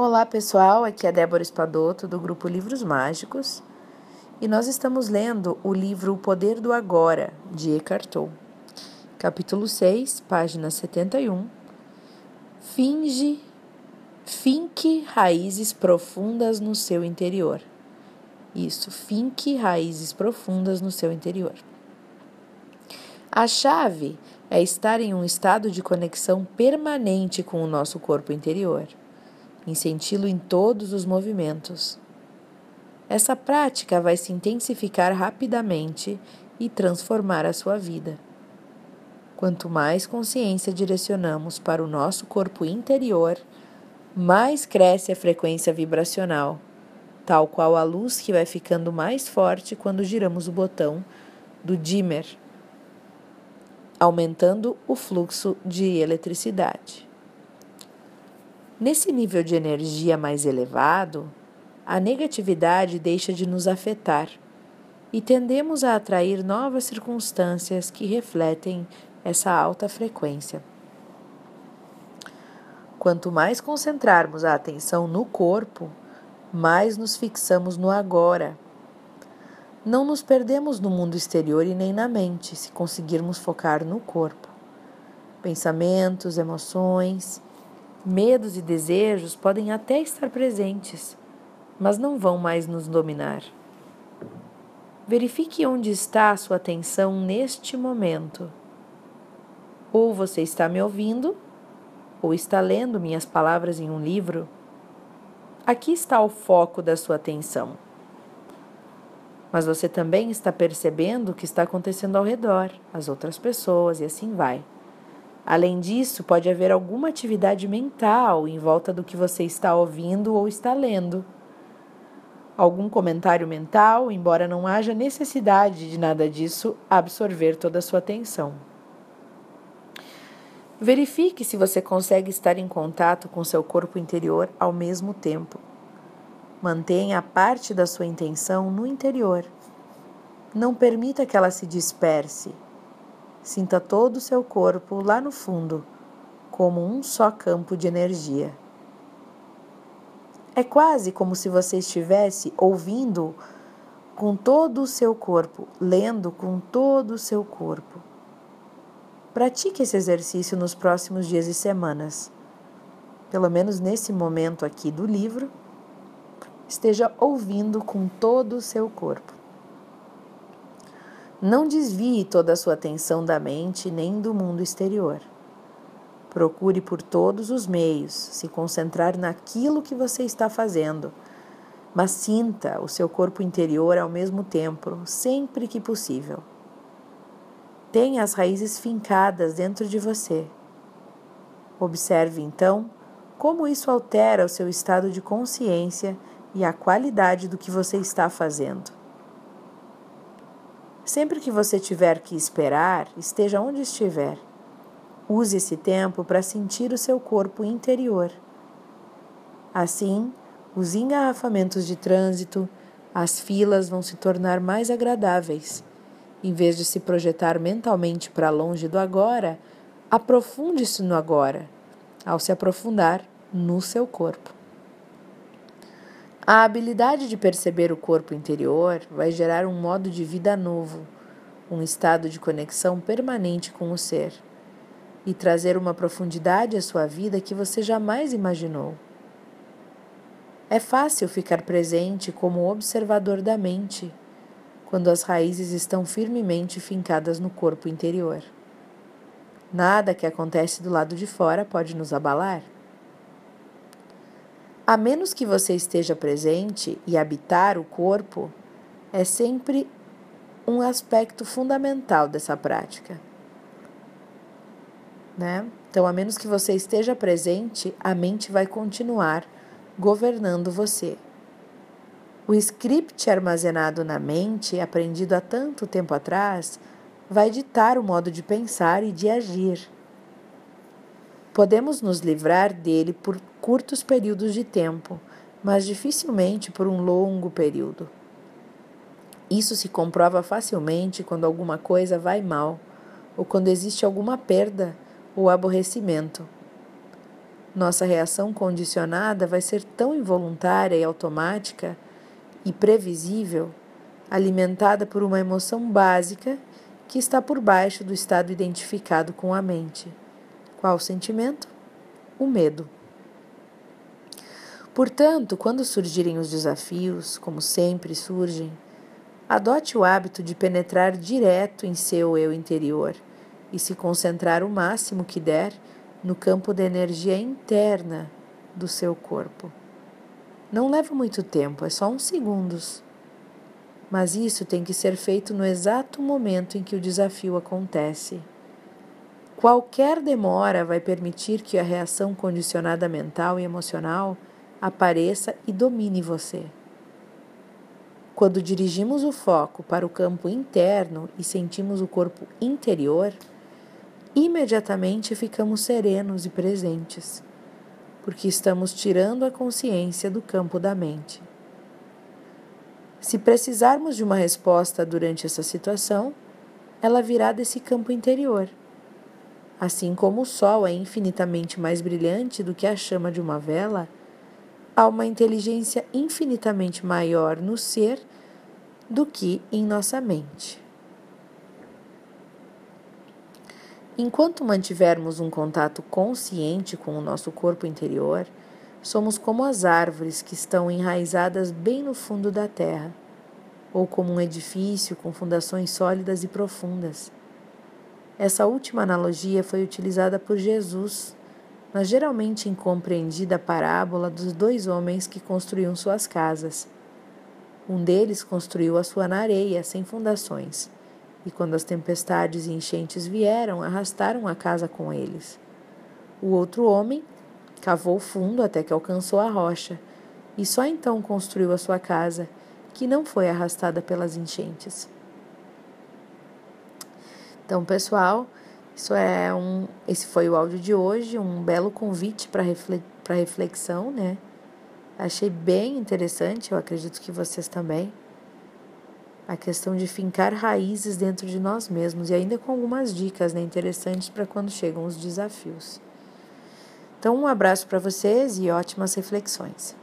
Olá pessoal, aqui é Débora Espadoto do grupo Livros Mágicos e nós estamos lendo o livro O Poder do Agora de Eckhart Tolle, capítulo 6, página 71. Finge, finque raízes profundas no seu interior. Isso, finque raízes profundas no seu interior. A chave é estar em um estado de conexão permanente com o nosso corpo interior, em senti-lo em todos os movimentos. Essa prática vai se intensificar rapidamente e transformar a sua vida. Quanto mais consciência direcionamos para o nosso corpo interior, mais cresce a frequência vibracional, tal qual a luz que vai ficando mais forte quando giramos o botão do dimmer aumentando o fluxo de eletricidade. Nesse nível de energia mais elevado, a negatividade deixa de nos afetar e tendemos a atrair novas circunstâncias que refletem essa alta frequência. Quanto mais concentrarmos a atenção no corpo, mais nos fixamos no agora não nos perdemos no mundo exterior e nem na mente, se conseguirmos focar no corpo. Pensamentos, emoções, medos e desejos podem até estar presentes, mas não vão mais nos dominar. Verifique onde está a sua atenção neste momento. Ou você está me ouvindo, ou está lendo minhas palavras em um livro. Aqui está o foco da sua atenção mas você também está percebendo o que está acontecendo ao redor, as outras pessoas e assim vai. Além disso, pode haver alguma atividade mental em volta do que você está ouvindo ou está lendo. Algum comentário mental, embora não haja necessidade de nada disso absorver toda a sua atenção. Verifique se você consegue estar em contato com seu corpo interior ao mesmo tempo. Mantenha parte da sua intenção no interior. Não permita que ela se disperse. Sinta todo o seu corpo lá no fundo, como um só campo de energia. É quase como se você estivesse ouvindo com todo o seu corpo, lendo com todo o seu corpo. Pratique esse exercício nos próximos dias e semanas. Pelo menos nesse momento aqui do livro esteja ouvindo com todo o seu corpo. Não desvie toda a sua atenção da mente nem do mundo exterior. Procure por todos os meios se concentrar naquilo que você está fazendo, mas sinta o seu corpo interior ao mesmo tempo, sempre que possível. Tenha as raízes fincadas dentro de você. Observe então como isso altera o seu estado de consciência e a qualidade do que você está fazendo. Sempre que você tiver que esperar, esteja onde estiver. Use esse tempo para sentir o seu corpo interior. Assim, os engarrafamentos de trânsito, as filas vão se tornar mais agradáveis. Em vez de se projetar mentalmente para longe do agora, aprofunde-se no agora, ao se aprofundar no seu corpo. A habilidade de perceber o corpo interior vai gerar um modo de vida novo, um estado de conexão permanente com o ser e trazer uma profundidade à sua vida que você jamais imaginou. É fácil ficar presente como observador da mente quando as raízes estão firmemente fincadas no corpo interior. Nada que acontece do lado de fora pode nos abalar. A menos que você esteja presente e habitar o corpo, é sempre um aspecto fundamental dessa prática. Né? Então, a menos que você esteja presente, a mente vai continuar governando você. O script armazenado na mente, aprendido há tanto tempo atrás, vai ditar o modo de pensar e de agir. Podemos nos livrar dele por curtos períodos de tempo, mas dificilmente por um longo período. Isso se comprova facilmente quando alguma coisa vai mal, ou quando existe alguma perda ou aborrecimento. Nossa reação condicionada vai ser tão involuntária e automática e previsível, alimentada por uma emoção básica que está por baixo do estado identificado com a mente. Qual sentimento? O medo. Portanto, quando surgirem os desafios, como sempre surgem, adote o hábito de penetrar direto em seu eu interior e se concentrar o máximo que der no campo da energia interna do seu corpo. Não leva muito tempo, é só uns segundos. Mas isso tem que ser feito no exato momento em que o desafio acontece. Qualquer demora vai permitir que a reação condicionada mental e emocional apareça e domine você. Quando dirigimos o foco para o campo interno e sentimos o corpo interior, imediatamente ficamos serenos e presentes, porque estamos tirando a consciência do campo da mente. Se precisarmos de uma resposta durante essa situação, ela virá desse campo interior. Assim como o sol é infinitamente mais brilhante do que a chama de uma vela, há uma inteligência infinitamente maior no ser do que em nossa mente. Enquanto mantivermos um contato consciente com o nosso corpo interior, somos como as árvores que estão enraizadas bem no fundo da terra, ou como um edifício com fundações sólidas e profundas. Essa última analogia foi utilizada por Jesus na geralmente incompreendida parábola dos dois homens que construíam suas casas. Um deles construiu a sua na areia, sem fundações e quando as tempestades e enchentes vieram, arrastaram a casa com eles. O outro homem cavou fundo até que alcançou a rocha, e só então construiu a sua casa, que não foi arrastada pelas enchentes. Então, pessoal, isso é um, esse foi o áudio de hoje, um belo convite para reflexão, né? Achei bem interessante, eu acredito que vocês também a questão de fincar raízes dentro de nós mesmos e ainda com algumas dicas né, interessantes para quando chegam os desafios. Então, um abraço para vocês e ótimas reflexões.